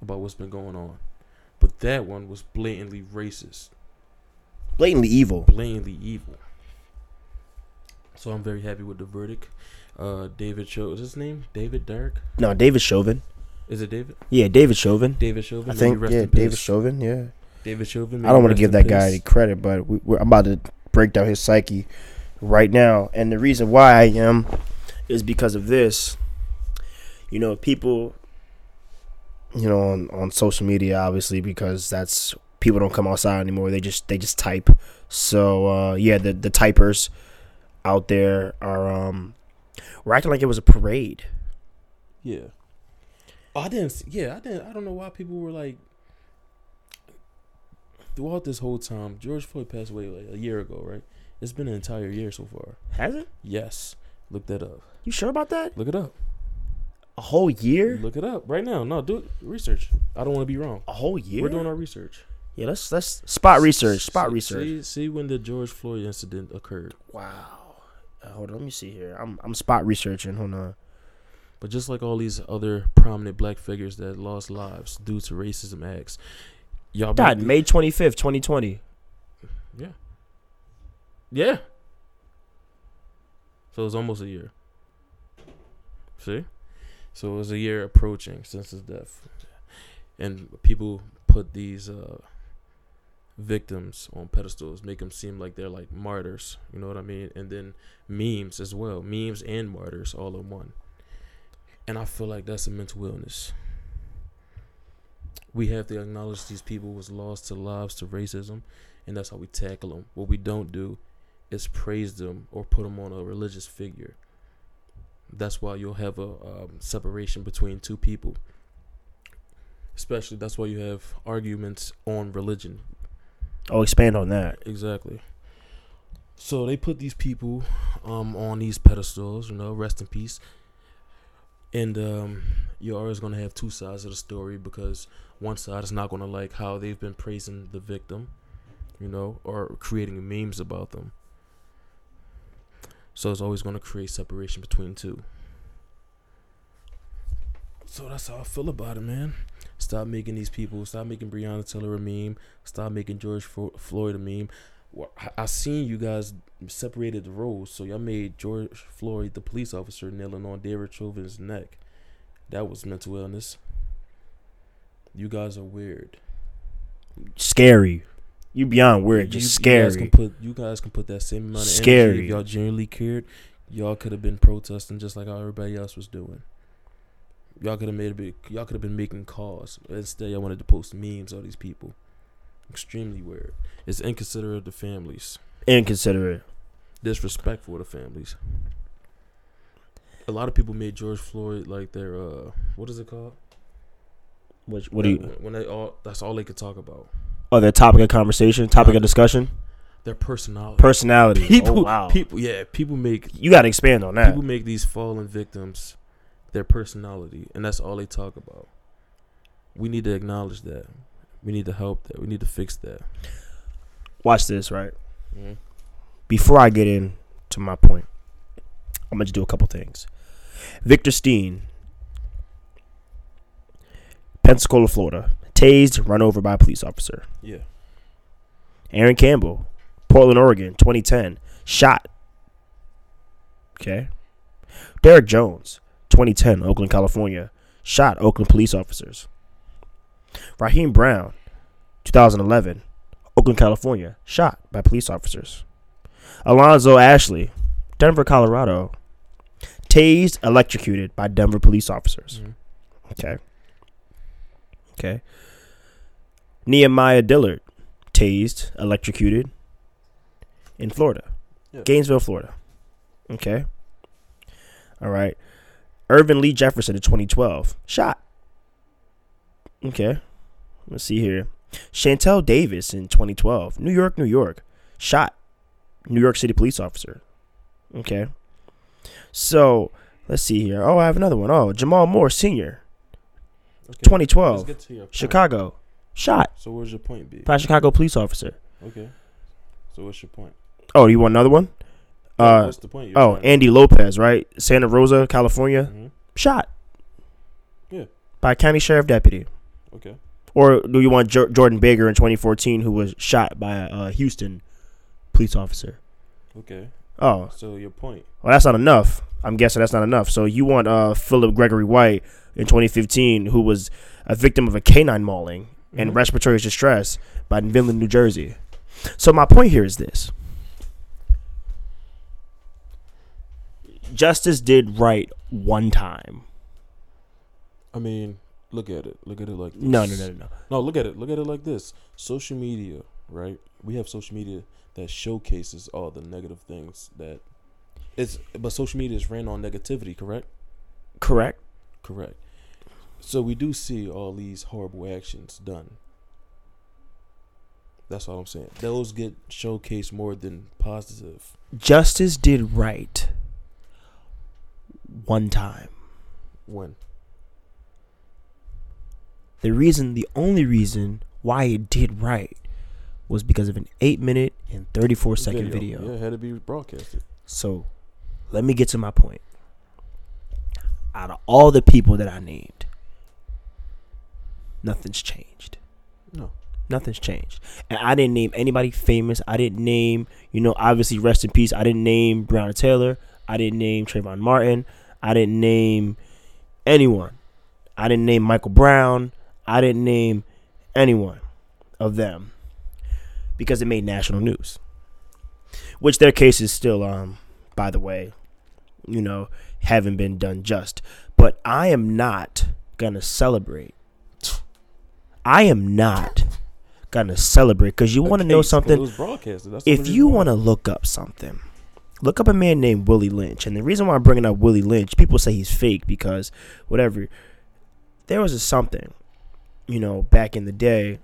about what's been going on. But that one was blatantly racist, Blatantly evil. blatantly evil. So I'm very happy with the verdict. Uh, David Cho is his name? David Dirk? No, David Chauvin. Is it David? Yeah, David Chauvin. David Chauvin. I think yeah, David. Chauvin. Yeah. David Chauvin. I don't want to give that guy any credit, but we, we're, I'm about to break down his psyche right now. And the reason why I am is because of this. You know, people, you know, on, on social media, obviously, because that's people don't come outside anymore. They just they just type. So uh, yeah, the the typers out there are um, we're acting like it was a parade. Yeah. Oh, I didn't. See, yeah, I didn't. I don't know why people were like. Throughout this whole time, George Floyd passed away like a year ago, right? It's been an entire year so far. Has it? Yes, look that up. You sure about that? Look it up. A whole year? Look it up right now. No, do it. research. I don't want to be wrong. A whole year? We're doing our research. Yeah, let's let's spot research. Spot See- research. See, see when the George Floyd incident occurred. Wow. Uh, hold on, let me see here. I'm I'm spot researching. Hold on. But just like all these other prominent black figures that lost lives due to racism acts, y'all Died May 25th, 2020. Yeah. Yeah. So it's almost a year. See? So it was a year approaching since his death. And people put these uh, victims on pedestals, make them seem like they're like martyrs. You know what I mean? And then memes as well. Memes and martyrs all in one. And I feel like that's a mental illness. We have to acknowledge these people was lost to lives to racism and that's how we tackle them. What we don't do is praise them or put them on a religious figure. That's why you'll have a um, separation between two people. Especially, that's why you have arguments on religion. Oh, expand on that. Exactly. So they put these people um, on these pedestals, you know, rest in peace. And um, you're always going to have two sides of the story because one side is not going to like how they've been praising the victim, you know, or creating memes about them. So it's always going to create separation between two. So that's how I feel about it, man. Stop making these people. Stop making Breonna Taylor a meme. Stop making George Flo- Floyd a meme. I- seen you guys separated the roles, so y'all made George Floyd the police officer kneeling on Derek Chauvin's neck. That was mental illness. You guys are weird. Scary. You beyond weird. You- Just you guys can put you guys can put that same amount of energy. Scary. If y'all genuinely cared, y'all could have been protesting just like how everybody else was doing. Y'all could have made a big. Y'all could have been making calls. Instead, y'all wanted to post memes of these people. Extremely weird. It's inconsiderate of the families. Inconsiderate. Disrespectful of the families. A lot of people made George Floyd like their uh, what is it called? Which, what do you? when they all that's all they could talk about. Oh, their topic of conversation, topic of discussion, Their personality. personality. people, oh, wow. people, yeah, people make you got to expand on that. people make these fallen victims their personality, and that's all they talk about. We need to acknowledge that. We need to help that. We need to fix that. Watch this, right? Mm-hmm. Before I get in to my point, I'm gonna just do a couple things. Victor Steen, Pensacola, Florida, tased, run over by a police officer. Yeah. Aaron Campbell, Portland, Oregon, 2010, shot. Okay. Derek Jones, 2010, Oakland, California, shot Oakland police officers. Raheem Brown, 2011, Oakland, California, shot by police officers. Alonzo Ashley, Denver, Colorado, tased, electrocuted by Denver police officers. Mhm. Okay. Okay. Nehemiah Dillard, tased, electrocuted in Florida. Yeah. Gainesville, Florida. Okay. All right. Irvin Lee Jefferson in 2012, shot. Okay. Let's see here. Shantel Davis in 2012, New York, New York, shot. New York City police officer. Okay. So, let's see here. Oh, I have another one. Oh, Jamal Moore Sr., Okay. 2012, Let's get to your point. Chicago, shot So where's your point, B? by Chicago police officer. Okay. So what's your point? Oh, you want another one? Uh, what's the point? you're oh, trying to- Andy Lopez, right? Santa Rosa, California, Mhm. shot. Yeah. By a county sheriff deputy. Okay. Or do you want jo- Jordan Baker in 2014, who was shot by a uh, Houston police officer? Okay. Oh, So your point. well, that's not enough. I'm guessing that's not enough. So you want uh, Philip Gregory White in 2015, who was a victim of a canine mauling and Mhm. respiratory distress by Vineland, New Jersey. So my point here is this: justice did right one time. I mean, look at it. Look at it like this. No, no, no, no, no. No, look at it. Look at it like this. Social media, right? We have social media that showcases all the negative things that it's but social media is ran on negativity, correct? Correct. Correct. So we do see all these horrible actions done. That's all I'm saying. Those get showcased more than positive. Justice did right one time. When? The reason, the only reason why it did right was because of an 8 minute and 34 second video. Yeah, it had to be broadcasted. So let me get to my point. Out of all the people that I named, nothing's changed. No. Nothing's changed. And I didn't name anybody famous. I didn't name, you know, obviously rest in peace. I didn't name Breonna Taylor. I didn't name Trayvon Martin. I didn't name anyone. I didn't name Michael Brown. I didn't name anyone of them because it made national news. Which their case is still, um, by the way, you know, haven't been done just. But I am not gonna celebrate. I am not gonna celebrate because you want to know Case, 'cause It something. If you want to look up something, look up a man named Willie Lynch. And the reason why I'm bringing up Willie Lynch, people say he's fake because whatever. There was a something, you know, back in the day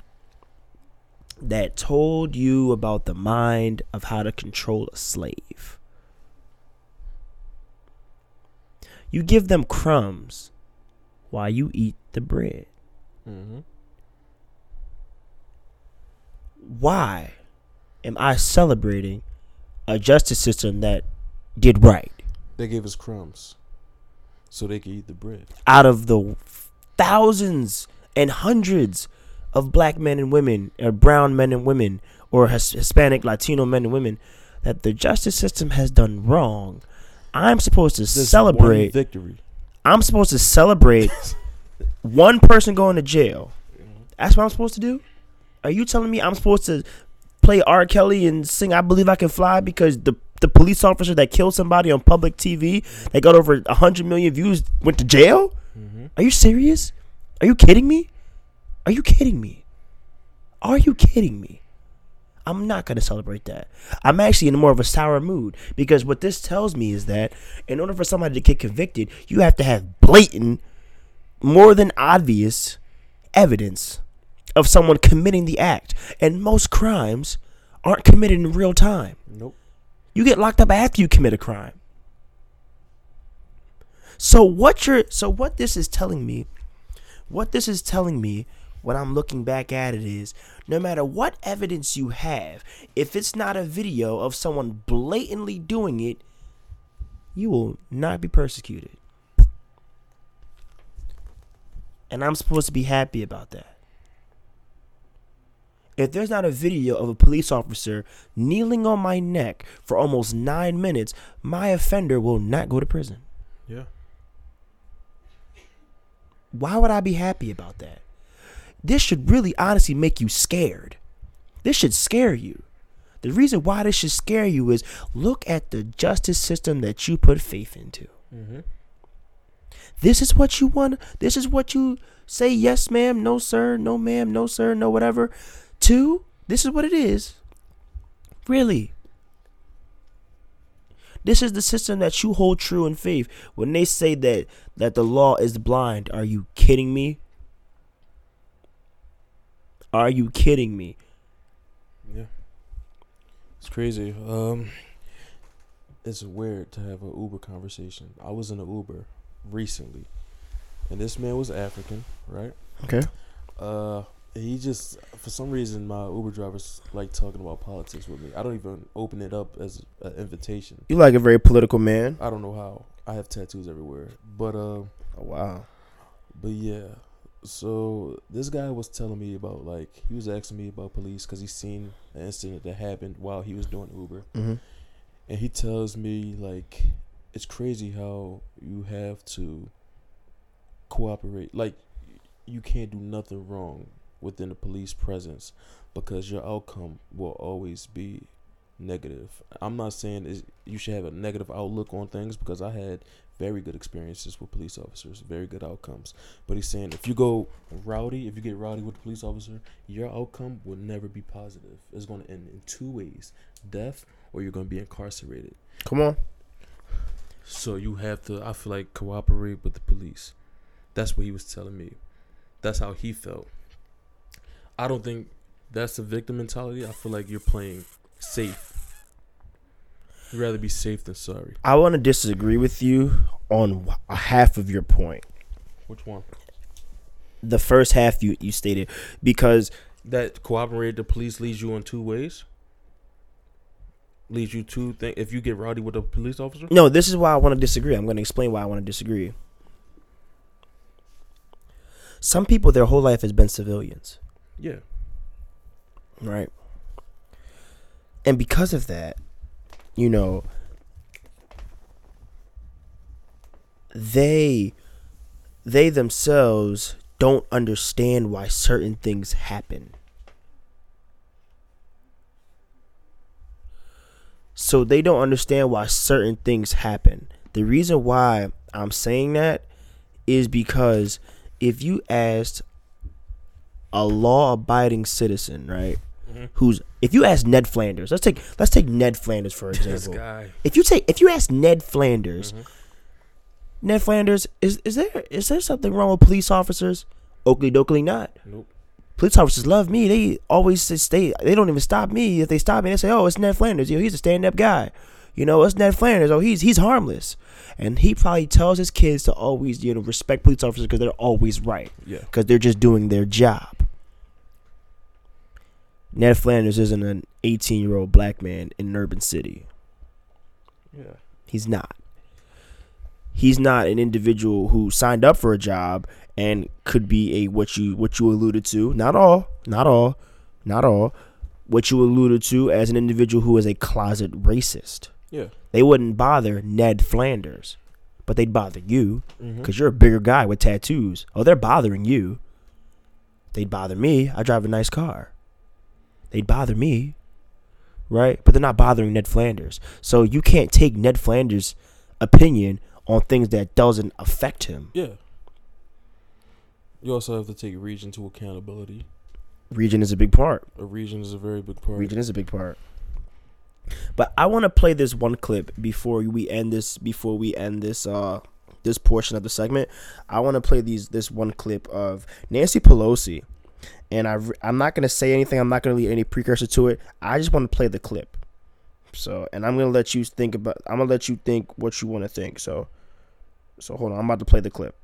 that told you about the mind of how to control a slave. You give them crumbs while you eat the bread. Mhm. Why am I celebrating a justice system that did right? They gave us crumbs, so they could eat the bread. out of the thousands and hundreds of black men and women, or brown men and women, or Hispanic, Latino men and women that the justice system has done wrong, I'm supposed to one celebrate. victory. I'm supposed to celebrate one person going to jail. That's what I'm supposed to do? Are you telling me I'm supposed to play R. Kelly and sing I Believe I Can Fly because the the police officer that killed somebody on public TV that got over 100 million views went to jail? Mhm. Are you serious? Are you kidding me? Are you kidding me? Are you kidding me? I'm not going to celebrate that. I'm actually in more of a sour mood because what this tells me is that in order for somebody to get convicted, you have to have blatant, more than obvious evidence of someone committing the act. And most crimes aren't committed in real time. Nope. You get locked up after you commit a crime. So what you're so what this is telling me, what this is telling me when I'm looking back at it is no matter what evidence you have, if it's not a video of someone blatantly doing it, you will not be persecuted. And I'm supposed to be happy about that. If there's not a video of a police officer kneeling on my neck for almost nine minutes, my offender will not go to prison. Yeah. Why would I be happy about that? This should really honestly make you scared. This should scare you. The reason why this should scare you is look at the justice system that you put faith into. Mm-hmm. This is what you want. This is what you say yes, ma'am, no, sir, no, ma'am, no, sir, no, whatever. Two, this is what it is. Really. This is the system that you hold true in faith. When they say that that the law is blind, are you kidding me? Are you kidding me? Yeah. It's crazy. Um, it's weird to have an Uber conversation. I was in an Uber recently, and this man was African, right? Okay. Uh, he just for some reason my Uber drivers like talking about politics with me. I don't even open it up as an invitation. You like a very political man. I don't know how. I have tattoos everywhere, but uh, Oh wow. but yeah. So this guy was telling me about like he was asking me about police because he seen an incident that happened while he was doing Uber, Mm-hmm. and he tells me like it's crazy how you have to cooperate. Like you can't do nothing wrong within the police presence because your outcome will always be negative. I'm not saying is you should have a negative outlook on things because I had very good experiences with police officers, very good outcomes. But he's saying if you go rowdy, if you get rowdy with a police officer, your outcome will never be positive. It's going to end in two ways: death or you're going to be incarcerated. Come on. So you have to, I feel like, cooperate with the police. That's what he was telling me. That's how he felt. I don't think that's the victim mentality. I feel like you're playing safe. You'd rather be safe than sorry. I want to disagree with you on wh- half of your point. Which one? The first half you you stated because That cooperated the police leads you in two ways. Leads you to think if you get rowdy with a police officer. no, this is why I want to disagree. I'm going to explain why I want to disagree. Some people their whole life has been civilians, Yeah. right? And because of that, you know, they they themselves don't understand why certain things happen. So they don't understand why certain things happen. The reason why I'm saying that is because if you asked a law-abiding citizen, right, who's if you ask Ned Flanders, let's take let's take Ned Flanders for example. If you take if you ask Ned Flanders, Mm-hmm. Ned Flanders, is is there is there something wrong with police officers? Oakley dokley not. Nope. Police officers love me. They always say stay. They don't even stop me. If they stop me, they say, "Oh, it's Ned Flanders. You know, he's a stand-up guy. You know, it's Ned Flanders. Oh, he's he's harmless." And he probably tells his kids to always, you know, respect police officers because they're always right. Yeah. Because they're just doing their job. Ned Flanders isn't an 18-year-old black man in an urban city. Yeah. He's not. He's not an individual who signed up for a job and could be a what you what you alluded to. Not all, not all, not all. What you alluded to as an individual who is a closet racist. Yeah. They wouldn't bother Ned Flanders, but they'd bother you mm-hmm. because you're a bigger guy with tattoos. Oh, they're bothering you. They'd bother me. I drive a nice car. They'd bother me, right? But they're not bothering Ned Flanders. So you can't take Ned Flanders' opinion on things that doesn't affect him. Yeah. You also have to take region to accountability. Region is a big part. A region is a very big part. Region is a big part. But I want to play this one clip before we end this. Before we end this, uh, this portion of the segment, I want to play these this one clip of Nancy Pelosi, and I I'm not gonna say anything. I'm not gonna leave any precursor to it. I just want to play the clip. So, and I'm gonna let you think about. I'm gonna let you think what you want to think. So, so hold on. I'm about to play the clip.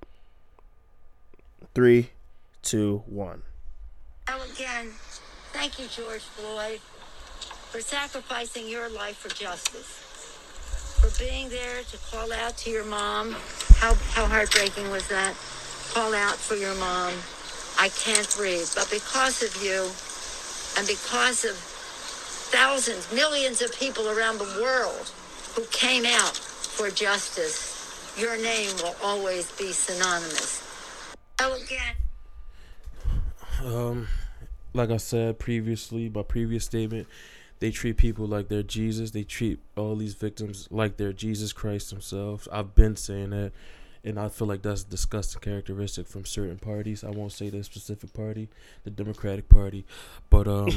Three, two, one. Well, again, thank you, George Floyd, for sacrificing your life for justice, for being there to call out to your mom. How, how heartbreaking was that? Call out for your mom. I can't breathe. But because of you, and because of thousands, millions of people around the world who came out for justice, your name will always be synonymous. Well, again. Um, like I said previously, my previous statement, they treat people like they're Jesus. They treat all these victims like they're Jesus Christ themselves. I've been saying that, and I feel like that's a disgusting characteristic from certain parties. I won't say the specific party, the Democratic Party, but um,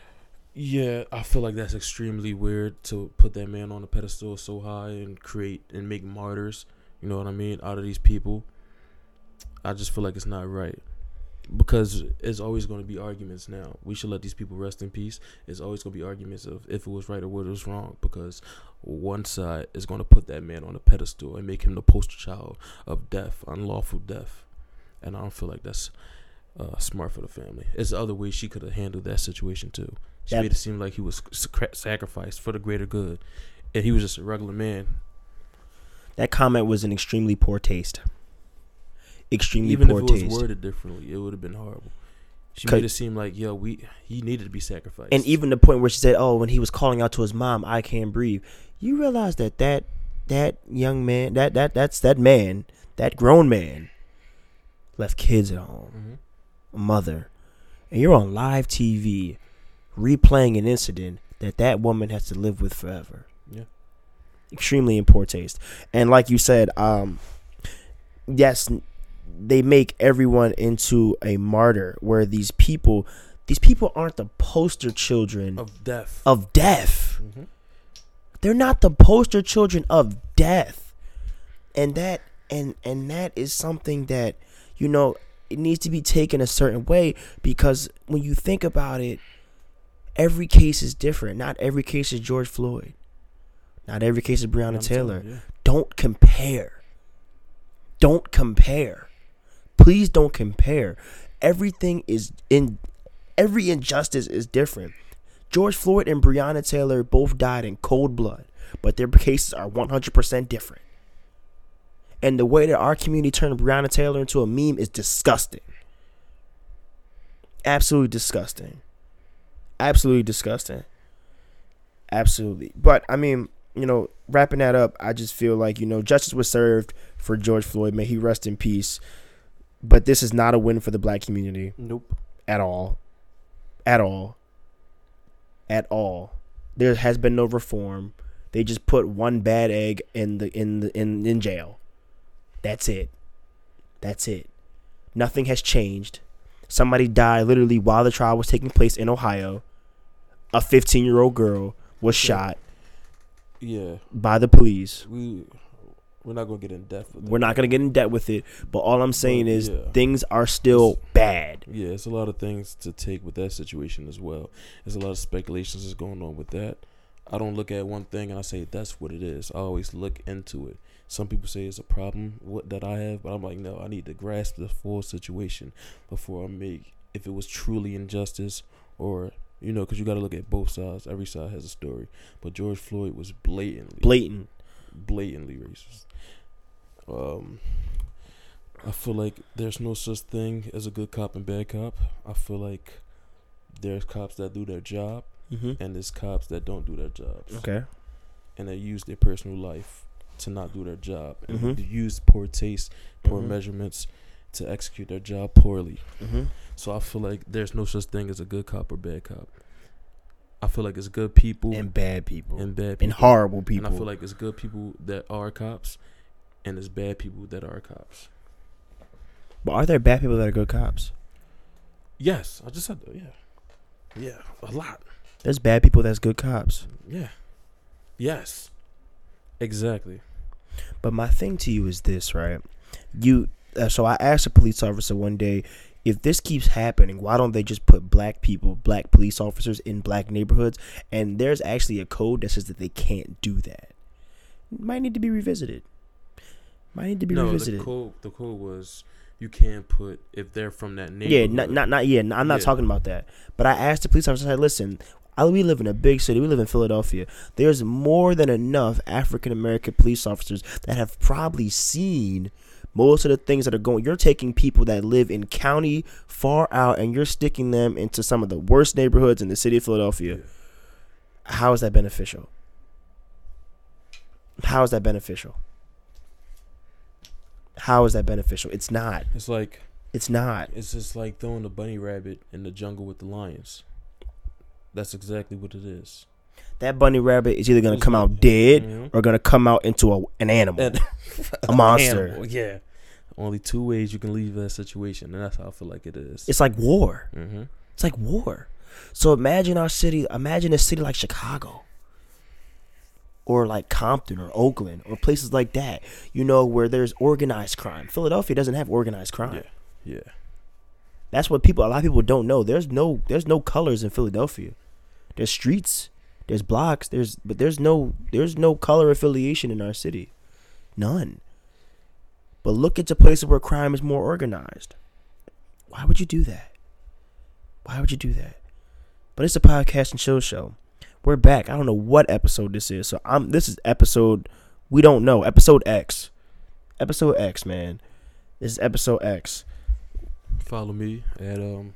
yeah, I feel like that's extremely weird to put that man on a pedestal so high and create and make martyrs. You know what I mean? Out of these people, I just feel like it's not right because it's always going to be arguments now. We should let these people rest in peace. It's always going to be arguments of if it was right or what it was wrong because one side is going to put that man on a pedestal and make him the poster child of death, unlawful death. And I don't feel like that's uh, smart for the family. There's other ways she could have handled that situation too. She That- made it seem like he was sac- sacrificed for the greater good, and he was just a regular man. That comment was an extremely poor taste. Extremely Even poor if it was taste. worded differently, it would have been horrible. She made it seem like, yo, we he needed to be sacrificed. And even the point where she said, "Oh, when he was calling out to his mom, I can't breathe." You realize that that that young man, that that that's that man, that grown man, left kids at home, Mhm. a mother, and you're on live TV, replaying an incident that that woman has to live with forever. Yeah. Extremely in poor taste. And like you said, um, yes, they make everyone into a martyr. Where these people, these people aren't the poster children of death. of death. Mhm. They're not the poster children of death. And that and and that is something that you know it needs to be taken a certain way because when you think about it every case is different. Not every case is George Floyd. Not every case is Breonna I'm Taylor. telling yeah. Don't compare. Don't compare. Please don't compare. Everything is in every injustice is different. George Floyd and Breonna Taylor both died in cold blood, but their cases are 100% different. And the way that our community turned Breonna Taylor into a meme is disgusting. Absolutely disgusting. Absolutely disgusting. Absolutely. But I mean, you know, wrapping that up, I just feel like, you know, justice was served for George Floyd. May he rest in peace. But this is not a win for the black community Nope. at all. At all. At all. There has been no reform. They just put one bad egg in the in the in, in jail. That's it. That's it. Nothing has changed. Somebody died literally while the trial was taking place in Ohio. A 15 year old girl was shot Yeah, by the police. we we're not gonna get in depth. With We're not going to get in debt with it, but all I'm saying But, is yeah. things are still bad. Yeah, it's a lot of things to take with that situation as well. There's a lot of speculations that's going on with that. I don't look at one thing and I say that's what it is. I always look into it. Some people say it's a problem what that I have, but I'm like, no, I need to grasp the full situation before I make if it was truly injustice or you know, because you got to look at both sides. Every side has a story, but George Floyd was blatantly Blatant. Blatantly racist. Um, I feel like there's no such thing as a good cop and bad cop. I feel like there's cops that do their job Mm-hmm. and there's cops that don't do their jobs Okay. and they use their personal life to not do their job and Mhm. they use poor taste, poor Mhm. measurements to execute their job poorly. Mm-hmm. So I feel like there's no such thing as a good cop or bad cop. I feel like it's good people And bad people. and bad people. and horrible people. And I feel like it's good people that are cops, and it's bad people that are cops. but are there bad people that are good cops? Yes, I just said that. Yeah, yeah, a lot. There's bad people that's good cops. Yeah, yes, exactly. But my thing to you is this, right? You uh, so I asked a police officer one day, if this keeps happening, why don't they just put black people, black police officers in black neighborhoods? And there's actually a code that says that they can't do that. Might need to be revisited. Might need to be no, revisited. the code the code was you can't put if they're from that neighborhood. Yeah, not not not yeah. I'm not Yeah. talking about that. But I asked the police officer. I said, "Listen, I, we live in a big city. We live in Philadelphia. There's more than enough African American police officers that have probably seen most of the things that are going. You're taking people that live in county far out, and you're sticking them into some of the worst neighborhoods in the city of Philadelphia. How is that beneficial? How is that beneficial? How is that beneficial? It's not. It's like It's not. it's just like throwing a bunny rabbit in the jungle with the lions. That's exactly what it is. That bunny rabbit is either gonna come out dead Mhm. or gonna come out into a, an animal, a monster. Animal, yeah. Only two ways you can leave that situation, and that's how I feel like it is. It's like war. mm-hmm. It's like war. So imagine our city. Imagine a city like Chicago, or like Compton or Oakland or places like that. You know where there's organized crime. Philadelphia doesn't have organized crime. Yeah, yeah. That's what people. A lot of people don't know. There's no. There's no colors in Philadelphia. There's streets. There's blocks. There's but there's no. There's no color affiliation in our city. None. But look into places where crime is more organized. Why would you do that? Why would you do that? But it's a podcast and chill show. We're back. I don't know what episode this is. So I'm. This is episode. We don't know. Episode X. Episode X, man. This is episode X. Follow me at um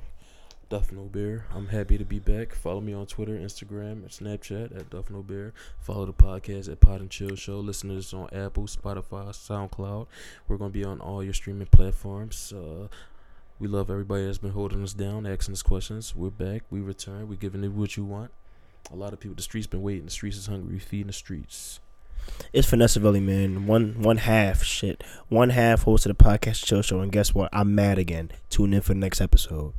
Duff No Bear. I'm happy to be back. Follow me on Twitter, Instagram, and Snapchat at Duff No Bear. Follow the podcast at Pod and Chill Show. Listen to this on Apple, Spotify, SoundCloud. We're gonna be on all your streaming platforms. Uh, we love everybody that's been holding us down, asking us questions. We're back. We return. We're giving you what you want. A lot of people. The streets been waiting. The streets is hungry. We feeding the streets. It's Vanessa Valley, man. One one half shit. One half host of the podcast chill show, and guess what? I'm mad again. Tune in for the next episode.